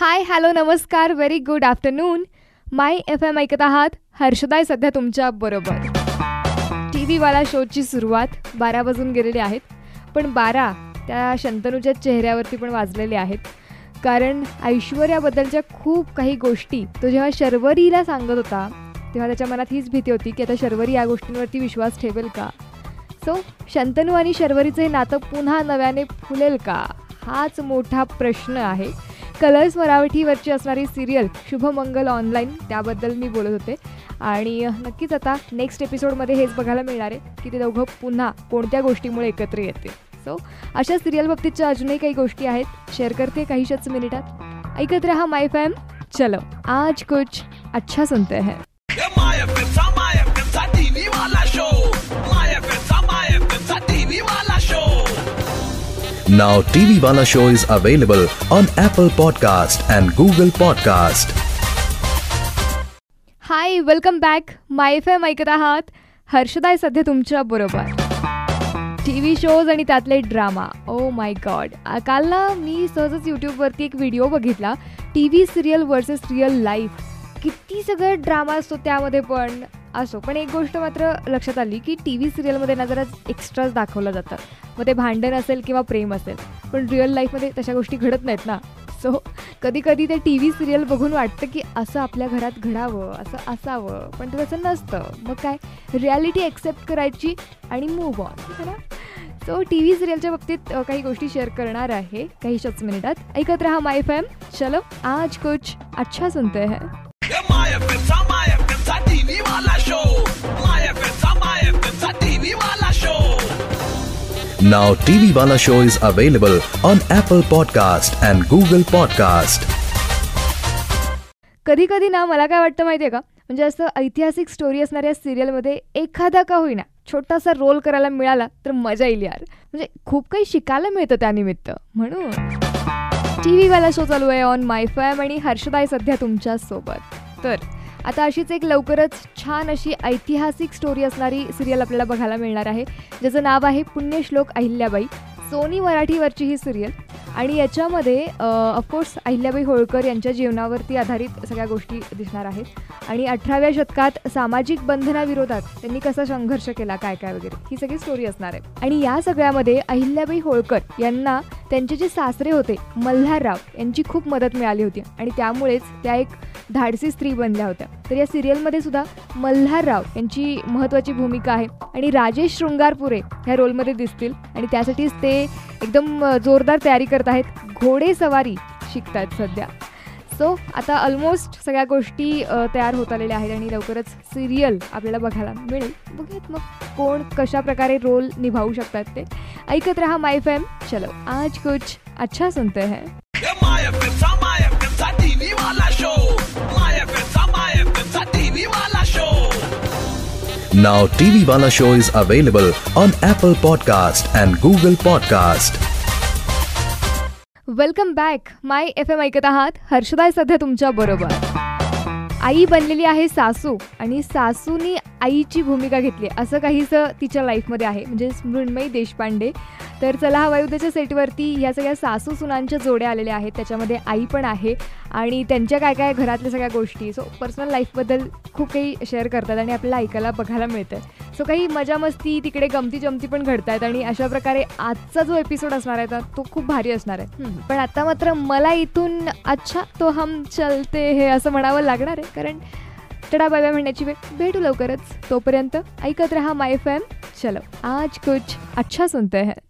हाय hello नमस्कार very good afternoon my F M ऐकत आहात. हर्षदाय सध्या तुमच्या बरोबर. टी व्हीवाला शोची सुरुवात बारा वाजून गेलेली आहेत. पण बारा त्या शंतनूच्या चेहऱ्यावरती पण वाजलेले आहेत. कारण ऐश्वर्याबद्दलच्या खूप काही गोष्टी तो जेव्हा शर्वरीला सांगत होता तेव्हा त्याच्या मनात हीच भीती होती की आता शर्वरी या गोष्टींवरती विश्वास ठेवेल का? सो शंतनू आणि शर्वरीचं हे नातं पुन्हा नव्याने फुलेल का? हाच मोठा प्रश्न आहे. कलर्स मराठीवरची असणारी सिरियल शुभमंगल ऑनलाईन त्याबद्दल मी बोलत होते. आणि नक्कीच आता नेक्स्ट एपिसोडमध्ये हेच बघायला मिळणार आहे की ते दोघं पुन्हा कोणत्या गोष्टीमुळे एकत्र येते सो अशा सिरियल बाबतीतच्या अजूनही काही गोष्टी आहेत. शेअर करते काहीशाच मिनिटात. ऐकत रहा माय फॅम चलो आज कुछ अच्छा सुनते हैं. Now TV Wala Show is available on Apple Podcast and Google Podcast. Hi welcome back my F M ऐकत आहात हर्षदाय सध्या तुमच्या बरोबर टी व्ही शोज आणि त्यातले ड्रामा ओ माय गॉड काल ना मी सहजच यूट्यूबवरती एक व्हिडिओ बघितला T V serial versus real life किती सगळं ड्रामा असतो त्यामध्ये पण असो. पण एक गोष्ट मात्र लक्षात आली की टी व्ही सिरियलमध्ये ना जरा एक्स्ट्राच दाखवलं जातं मग ते भांडण असेल किंवा प्रेम असेल पण रिअल लाईफमध्ये तशा गोष्टी घडत नाहीत ना. सो कधी कधी ते टी व्ही सिरियल बघून वाटतं की असं आपल्या घरात घडावं असं असावं पण ते तसं नसतं. मग काय? रियालिटी ॲक्सेप्ट करायची आणि मूव्ह ऑन ना? सो टी व्ही सिरियलच्या बाबतीत काही गोष्टी शेअर करणार आहे. काही शच मिनिटात. ऐकत राहा माय फॅम चलो आज कुछ अच्छा सुनते हैं. Now TV Wala Show is available on Apple Podcast and Google Podcast. कधी कधी ना मला काय वाटतं माहिती आहे का? म्हणजे असं ऐतिहासिक स्टोरी असणाऱ्या सिरियलमध्ये एखादा का होईना छोटासा रोल करायला मिळाला तर मजा येईल यार. म्हणजे खूप काही शिकायला मिळतं त्यानिमित्त म्हणून टी व्हीवाला शो चालू आहे ऑन माय फॅम आणि हर्षदाय सध्या तुमच्यासोबत. तर आता अशीच एक लवकरच छान अशी ऐतिहासिक स्टोरी असणारी सिरियल आपल्याला बघायला मिळणार आहे. ज्याचं नाव आहे पुण्यश्लोक अहिल्याबाई. सोनी मराठीवरची ही सिरियल आणि याच्यामध्ये ऑफकोर्स अहिल्याबाई होळकर यांच्या जीवनावरती आधारित सगळ्या गोष्टी दिसणार आहेत. आणि अठराव्या शतकात सामाजिक बंधनाविरोधात त्यांनी कसा संघर्ष केला काय काय वगैरे ही सगळी स्टोरी असणार आहे. आणि या सगळ्यामध्ये अहिल्याबाई होळकर यांना त्यांचे जे सासरे होते मल्हारराव यांची खूप मदत मिळाली होती. आणि त्यामुळेच त्या एक धाडसी स्त्री बनल्या होत्या. तर या सिरियलमध्ये सुद्धा मल्हारराव यांची महत्त्वाची भूमिका आहे. आणि राजेश शृंगारपुरे ह्या रोलमध्ये दिसतील. आणि त्यासाठीच ते एकदम जोरदार तयारी करत आहेत. घोडेसवारी शिकतात सध्या. सो आता ऑलमोस्ट सगळ्या गोष्टी तयार होत आलेल्या आहेत आणि लवकरच सिरियल आपल्याला बघायला मिळेल. बघूयात मग कोण कशा प्रकारे रोल निभावू शकतात ते. ऐकत रहा माय फॅम चलो आज कुछ अच्छा सुनते हैं. Now TV Wala Show is available on Apple Podcast and Google Podcast. Welcome back my F M ऐकत आहात हर्षदाय सध्या तुमच्या बरोबर आई बनलेली आहे सासू आणि सासूनी आईची भूमिका घेतली असं काहीसं तिच्या लाईफमध्ये आहे. म्हणजे मृण्मयी देशपांडे. तर चला हा वायुद्याच्या सेटवरती ह्या सगळ्या सासू सुनांच्या जोड्या आलेल्या आहेत. त्याच्यामध्ये आई पण आहे आणि त्यांच्या काय काय घरातल्या सगळ्या गोष्टी. सो पर्सनल लाईफबद्दल खूप काही शेअर करतात आणि आपल्याला ऐकायला बघायला मिळतं सो काही मजा मस्ती तिकडे गमती जमती पण घडत आहेत आणि अशा प्रकारे आजचा जो एपिसोड असणार आहे तो खूप भारी असणार आहे. पण आता मात्र मला इथून अच्छा तो हम चलते हे असं म्हणावं लागणार आहे. कारण टडा बाय म्हणण्याची वेळ. भेटू लवकरच. तोपर्यंत ऐकत रहा माय फॅम चलो आज कुछ अच्छा सुनते हैं.